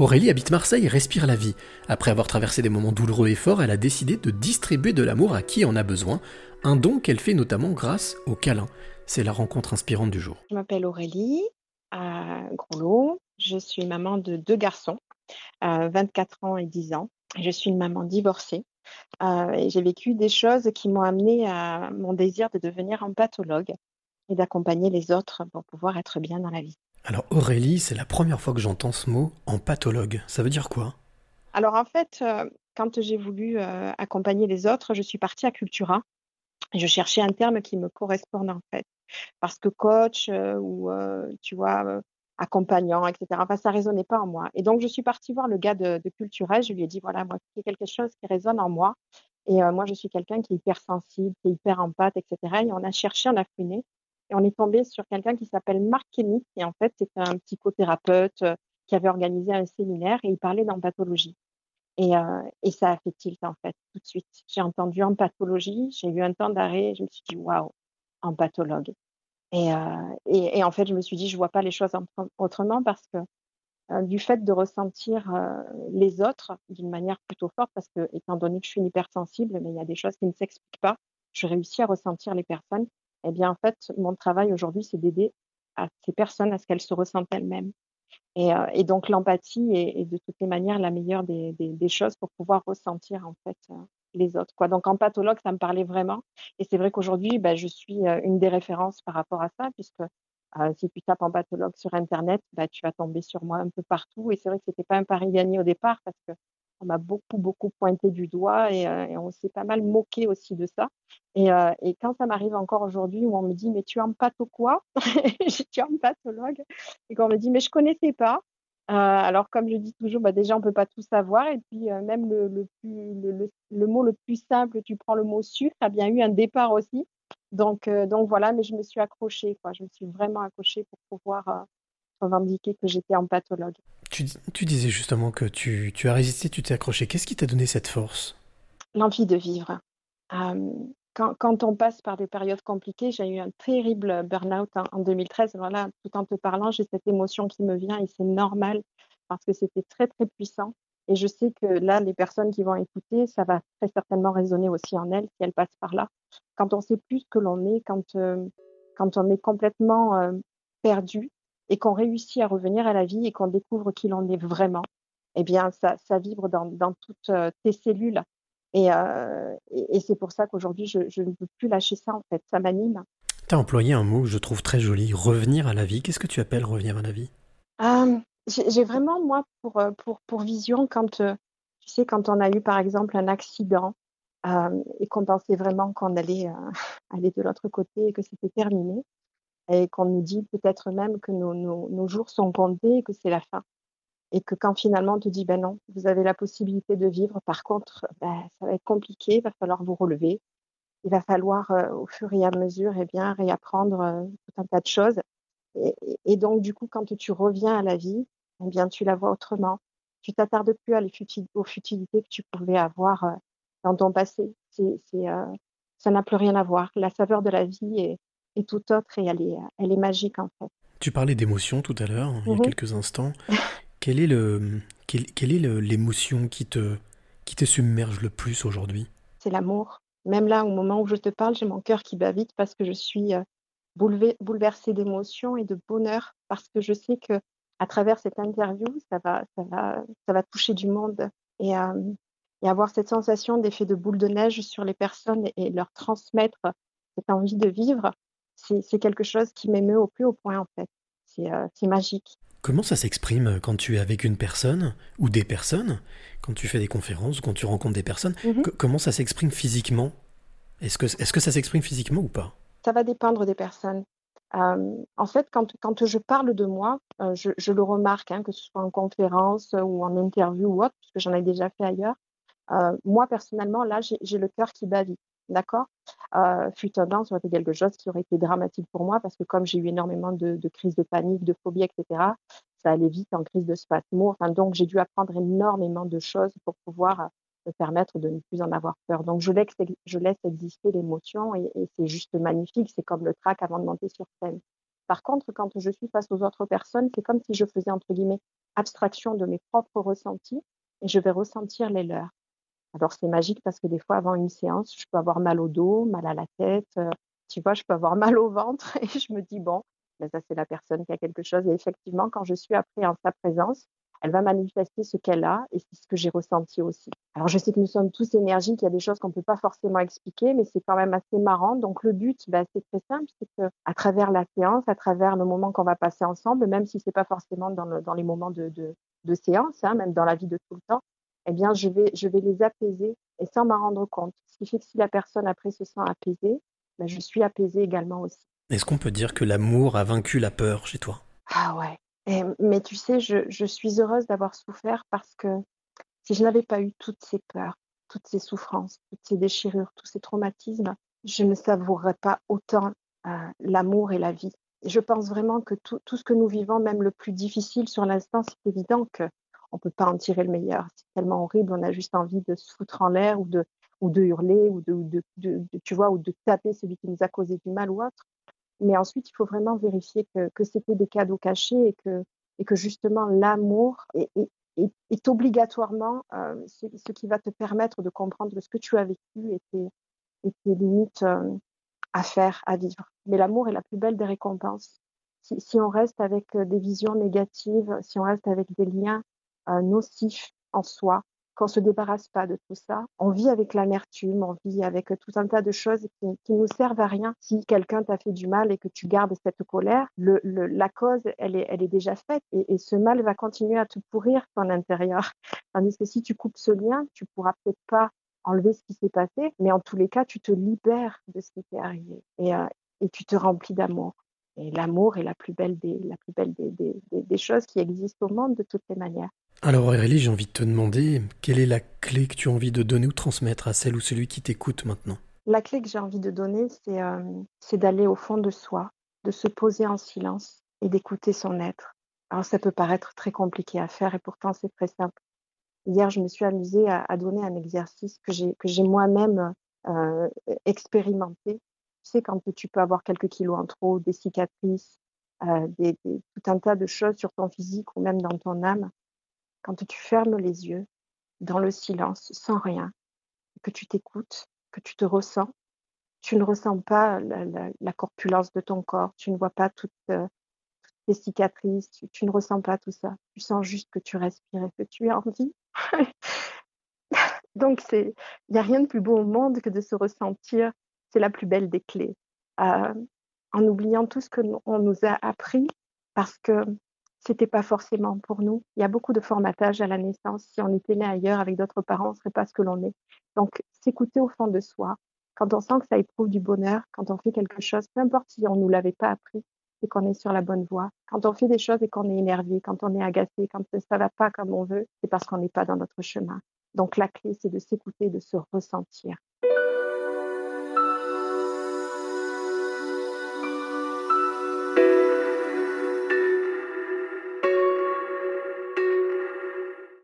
Aurélie habite Marseille et respire la vie. Après avoir traversé des moments douloureux et forts, elle a décidé de distribuer de l'amour à qui en a besoin, un don qu'elle fait notamment grâce au câlin. C'est la rencontre inspirante du jour. Je m'appelle Aurélie, à Groslo. Je suis maman de deux garçons, 24 ans et 10 ans. Je suis une maman divorcée. Euh, j'ai vécu des choses qui m'ont amené à mon désir de devenir empathologue et d'accompagner les autres pour pouvoir être bien dans la vie. Alors Aurélie, c'est la première fois que j'entends ce mot en pathologue. Ça veut dire quoi? Alors en fait, euh, quand j'ai voulu euh, accompagner les autres, je suis partie à Cultura je cherchais un terme qui me corresponde en fait. Parce que coach euh, ou tu vois, accompagnant, etc. Enfin, ça résonnait pas en moi. Et donc je suis partie voir le gars de, de Cultura. Je lui ai dit voilà, moi, c'est quelque chose qui résonne en moi. Et moi, je suis quelqu'un qui est hyper sensible, qui est hyper empathe, etc. Et on a cherché, on a fouiné. Et on est tombé sur quelqu'un qui s'appelle Marc Kenny. Et en fait, c'était un psychothérapeute euh, qui avait organisé un séminaire et il parlait d'empathologie. Et, euh, et ça a fait tilt, en fait, tout de suite. J'ai entendu empathologie, j'ai eu un temps d'arrêt je me suis dit, waouh, empathologue. Et, euh, et, et, en fait, je me suis dit, je vois pas les choses autrement parce que du fait de ressentir les autres d'une manière plutôt forte, parce que étant donné que je suis hypersensible, mais il y a des choses qui ne s'expliquent pas, je réussis à ressentir les personnes eh bien, en fait, mon travail aujourd'hui, c'est d'aider à ces personnes à ce qu'elles se ressentent elles-mêmes. Et, euh, donc, l'empathie est, de toutes les manières la meilleure des, choses pour pouvoir ressentir, en fait, euh, les autres. Quoi. Donc, en pathologue, ça me parlait vraiment. Et c'est vrai qu'aujourd'hui, ben, je suis euh, une des références par rapport à ça, puisque si tu tapes en pathologue sur Internet, ben, tu vas tomber sur moi un peu partout. Et c'est vrai que c'était pas un pari gagné au départ, parce que on m'a beaucoup, beaucoup pointé du doigt et, euh, et on s'est pas mal moqué aussi de ça. Et, euh, et quand ça m'arrive encore aujourd'hui où on me dit, mais tu es ou quoi Je suis en pathologue. Et qu'on me dit, mais je connaissais pas. Euh, alors, comme je dis toujours, bah, déjà, on peut pas tout savoir. Et puis, même le, mot le plus simple, tu prends le mot sucre, a bien eu un départ aussi. Donc, donc voilà, mais je me suis accrochée. Quoi. Je me suis vraiment accrochée pour pouvoir revendiquer que j'étais en pathologue. Tu, tu, disais justement que tu, tu as résisté, tu t'es accroché. Qu'est-ce qui t'a donné cette force? L'envie de vivre. Euh, quand, quand, on passe par des périodes compliquées, j'ai eu un terrible burn-out en, en, 2013. Voilà, tout en te parlant, j'ai cette émotion qui me vient et c'est normal parce que c'était très, très puissant. Et je sais que là, les personnes qui vont écouter, ça va très certainement résonner aussi en elles si elles passent par là. Quand on sait plus ce que l'on est, quand, euh, quand on est complètement euh, perdu, et qu'on réussit à revenir à la vie et qu'on découvre qui l'on est vraiment, eh bien, ça, ça vibre dans, dans toutes euh, tes cellules. Et, euh, et, et c'est pour ça qu'aujourd'hui, je, je, ne peux plus lâcher ça, en fait. Ça m'anime. Tu as employé un mot que je trouve très joli, revenir à la vie. Qu'est-ce que tu appelles revenir à la vie? Euh, J'ai vraiment, moi, pour, pour, pour vision, quand, euh, tu sais, quand on a eu, par exemple, un accident et qu'on pensait vraiment qu'on allait aller de l'autre côté et que c'était terminé, et qu'on nous dit peut-être même que nos, nos, jours sont comptés et que c'est la fin. Et que quand finalement on te dit, ben non, vous avez la possibilité de vivre, par contre, ben, ça va être compliqué, il va falloir vous relever, il va falloir euh, au fur et à mesure eh bien, réapprendre euh, tout un tas de choses. Et, donc, du coup, quand tu reviens à la vie, eh bien, tu la vois autrement. Tu t'attardes plus à les aux futilités que tu pouvais avoir euh, dans ton passé. C'est, ça n'a plus rien à voir. La saveur de la vie est, et tout autre et elle est, elle est magique en fait. Tu parlais d'émotion tout à l'heure, il y a -hmm. quelques instants. quelle est le, quelle, quelle est l'émotion qui te, qui te submerge le plus aujourd'hui? C'est l'amour. Même là, au moment où je te parle, j'ai mon cœur qui bat vite parce que je suis euh, bouleversée d'émotion et de bonheur parce que je sais que à travers cette interview, ça va, ça va, ça va toucher du monde et, euh, et avoir cette sensation d'effet de boule de neige sur les personnes et, et leur transmettre cette envie de vivre c'est quelque chose qui m'émeut au plus haut point en fait. C'est euh, magique. Comment ça s'exprime quand tu es avec une personne ou des personnes, quand tu fais des conférences ou quand tu rencontres des personnes mm -hmm. Comment ça s'exprime physiquement? Est-ce que, est -ce que ça s'exprime physiquement ou pas? Ça va dépendre des personnes. Euh, en fait, quand, quand, je parle de moi, euh, je, je, le remarque, hein, que ce soit en conférence ou en interview ou autre, parce que j'en ai déjà fait ailleurs. Euh, moi, personnellement, là, j'ai le cœur qui bat vite. D'accord? Euh, Fut un temps, ça aurait été quelque chose qui aurait été dramatique pour moi parce que comme j'ai eu énormément de, crises de panique, de phobie, etc., ça allait vite en crise de spasmo. Donc, j'ai dû apprendre énormément de choses pour pouvoir euh, me permettre de ne plus en avoir peur. Donc, je laisse, je laisse exister l'émotion et, et c'est juste magnifique. C'est comme le trac avant de monter sur scène. Par contre, quand je suis face aux autres personnes, c'est comme si je faisais, entre guillemets, abstraction de mes propres ressentis et je vais ressentir les leurs. Alors c'est magique parce que des fois avant une séance, je peux avoir mal au dos, mal à la tête, euh, tu vois, je peux avoir mal au ventre et je me dis bon, ben ça c'est la personne qui a quelque chose. Et effectivement, quand je suis après en sa présence, elle va manifester ce qu'elle a et c'est ce que j'ai ressenti aussi. Alors je sais que nous sommes tous énergiques, il y a des choses qu'on ne peut pas forcément expliquer, mais c'est quand même assez marrant. Donc le but, ben, c'est très simple, c'est que à travers la séance, à travers le moment qu'on va passer ensemble, même si c'est pas forcément dans, le, dans les moments de séance, hein, même dans la vie de tout le temps, eh bien je vais, je vais les apaiser et sans m'en rendre compte. Ce qui fait que si la personne après se sent apaisée, ben, je suis apaisée également aussi. Est-ce qu'on peut dire que l'amour a vaincu la peur chez toi? Ah ouais, mais tu sais, je, suis heureuse d'avoir souffert parce que si je n'avais pas eu toutes ces peurs, toutes ces souffrances, toutes ces déchirures, tous ces traumatismes, je ne savourerais pas autant euh, l'amour et la vie. Et je pense vraiment que tout, ce que nous vivons, même le plus difficile sur l'instant, c'est évident qu'on ne peut pas en tirer le meilleur. C'est tellement horrible, on a juste envie de se foutre en l'air ou de, ou de hurler ou de, tu vois, ou de taper celui qui nous a causé du mal ou autre. Mais ensuite, il faut vraiment vérifier que, que c'était des cadeaux cachés et que, et que justement l'amour est, est, obligatoirement euh, ce, qui va te permettre de comprendre ce que tu as vécu et tes, et tes limites euh, à faire, à vivre. Mais l'amour est la plus belle des récompenses. Si, si, on reste avec euh, des visions négatives, si on reste avec des liens nocifs en soi, qu'on se débarrasse pas de tout ça. On vit avec l'amertume, on vit avec tout un tas de choses qui, qui nous servent à rien. Si quelqu'un t'a fait du mal et que tu gardes cette colère, le, le, la cause, elle est, elle est déjà faite et, et, ce mal va continuer à te pourrir ton intérieur. Tandis que si tu coupes ce lien, tu pourras peut-être pas enlever ce qui s'est passé, mais en tous les cas, tu te libères de ce qui t'est arrivé et, euh, et tu te remplis d'amour. Et l'amour est la plus belle, des, la plus belle des, des, des, choses qui existent au monde de toutes les manières. Alors Aurélie, j'ai envie de te demander, quelle est la clé que tu as envie de donner ou transmettre à celle ou celui qui t'écoute maintenant? La clé que j'ai envie de donner, c'est euh, d'aller au fond de soi, de se poser en silence et d'écouter son être. Alors ça peut paraître très compliqué à faire et pourtant c'est très simple. Hier, je me suis amusée à, à donner un exercice que j'ai moi-même euh, expérimenté. Tu sais, quand tu peux avoir quelques kilos en trop, des cicatrices, euh, tout un tas de choses sur ton physique ou même dans ton âme, quand tu fermes les yeux, dans le silence, sans rien, que tu t'écoutes, que tu te ressens, tu ne ressens pas la, corpulence de ton corps, tu ne vois pas toutes, euh, toutes tes cicatrices, tu, tu, ne ressens pas tout ça. Tu sens juste que tu respires et que tu es en vie. Donc, il n'y a rien de plus beau au monde que de se ressentir. C'est la plus belle des clés. Euh, en oubliant tout ce que nous, a appris, parce que c'était pas forcément pour nous. Il y a beaucoup de formatage à la naissance. Si on était né ailleurs avec d'autres parents, on ne serait pas ce que l'on est. Donc, s'écouter au fond de soi, quand on sent que ça éprouve du bonheur, quand on fait quelque chose, peu importe si on ne nous l'avait pas appris, et qu'on est sur la bonne voie. Quand on fait des choses et qu'on est énervé, quand on est agacé, quand ça va pas comme on veut, c'est parce qu'on n'est pas dans notre chemin. Donc, la clé, c'est de s'écouter, de se ressentir.